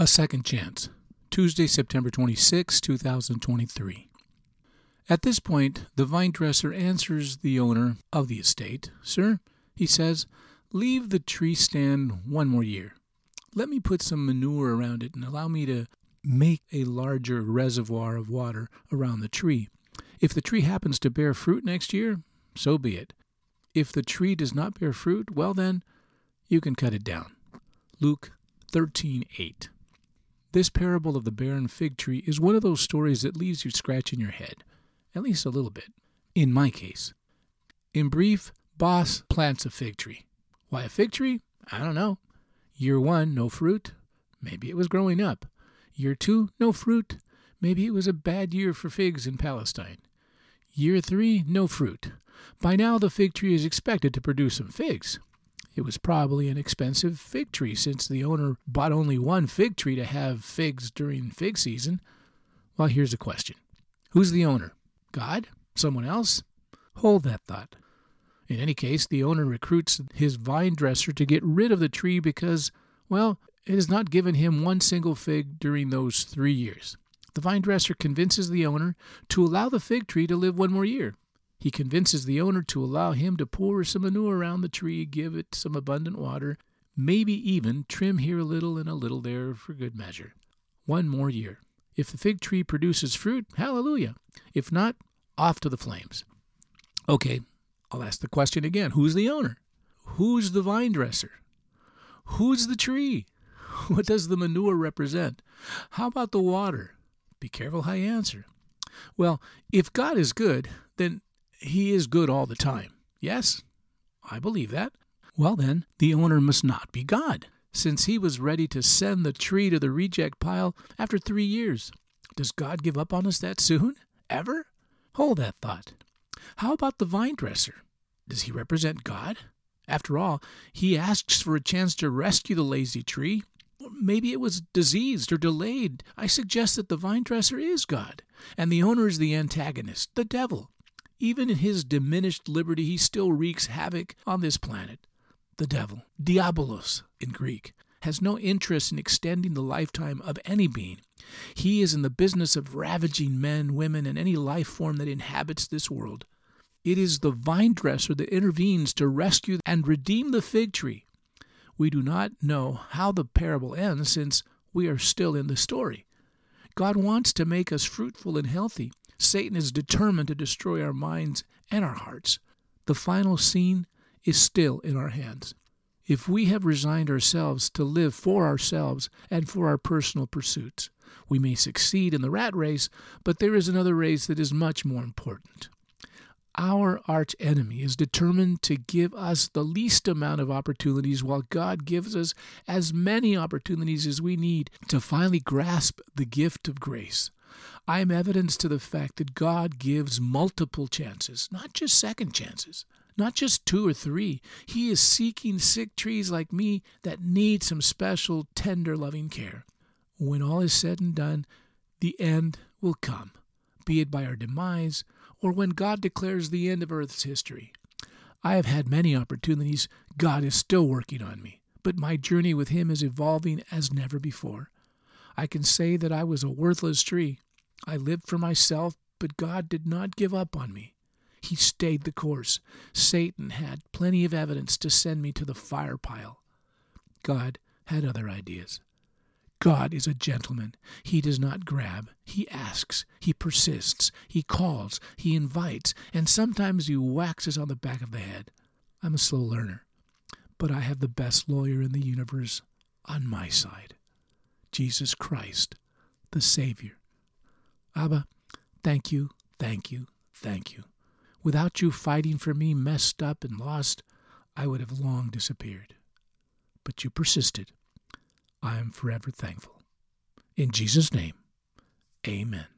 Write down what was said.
A Second Chance, Tuesday, September 26, 2023. At this point, the vine dresser answers the owner of the estate. Sir, he says, leave the tree stand one more year. Let me put some manure around it and allow me to make a larger reservoir of water around the tree. If the tree happens to bear fruit next year, so be it. If the tree does not bear fruit, well then, you can cut it down. Luke 13:8. This parable of the barren fig tree is one of those stories that leaves you scratching your head, at least a little bit. In my case, in brief, boss plants a fig tree. Why a fig tree? I don't know. Year 1, no fruit. Maybe it was growing up. Year 2, no fruit. Maybe it was a bad year for figs in Palestine. Year 3, no fruit. By now the fig tree is expected to produce some figs. It was probably an expensive fig tree since the owner bought only one fig tree to have figs during fig season. Well, here's a question Who's the owner? God? Someone else? Hold that thought. In any case, the owner recruits his vine dresser to get rid of the tree because, well, it has not given him one single fig during those three years. The vine dresser convinces the owner to allow the fig tree to live one more year. He convinces the owner to allow him to pour some manure around the tree, give it some abundant water, maybe even trim here a little and a little there for good measure. One more year. If the fig tree produces fruit, hallelujah. If not, off to the flames. Okay, I'll ask the question again Who's the owner? Who's the vine dresser? Who's the tree? What does the manure represent? How about the water? Be careful how you answer. Well, if God is good, then he is good all the time. Yes, I believe that. Well, then, the owner must not be God, since he was ready to send the tree to the reject pile after three years. Does God give up on us that soon? Ever? Hold that thought. How about the vine dresser? Does he represent God? After all, he asks for a chance to rescue the lazy tree. Maybe it was diseased or delayed. I suggest that the vine dresser is God, and the owner is the antagonist, the devil. Even in his diminished liberty, he still wreaks havoc on this planet. The devil, diabolos in Greek, has no interest in extending the lifetime of any being. He is in the business of ravaging men, women, and any life form that inhabits this world. It is the vine dresser that intervenes to rescue and redeem the fig tree. We do not know how the parable ends since we are still in the story. God wants to make us fruitful and healthy. Satan is determined to destroy our minds and our hearts. The final scene is still in our hands. If we have resigned ourselves to live for ourselves and for our personal pursuits, we may succeed in the rat race, but there is another race that is much more important. Our arch enemy is determined to give us the least amount of opportunities while God gives us as many opportunities as we need to finally grasp the gift of grace. I am evidence to the fact that God gives multiple chances, not just second chances, not just two or three. He is seeking sick trees like me that need some special, tender, loving care. When all is said and done, the end will come, be it by our demise or when God declares the end of Earth's history. I have had many opportunities. God is still working on me, but my journey with Him is evolving as never before. I can say that I was a worthless tree. I lived for myself, but God did not give up on me. He stayed the course. Satan had plenty of evidence to send me to the fire pile. God had other ideas. God is a gentleman. He does not grab. He asks. He persists. He calls. He invites. And sometimes he us on the back of the head. I'm a slow learner, but I have the best lawyer in the universe on my side Jesus Christ, the Savior. Abba, thank you, thank you, thank you. Without you fighting for me, messed up and lost, I would have long disappeared. But you persisted. I am forever thankful. In Jesus' name, amen.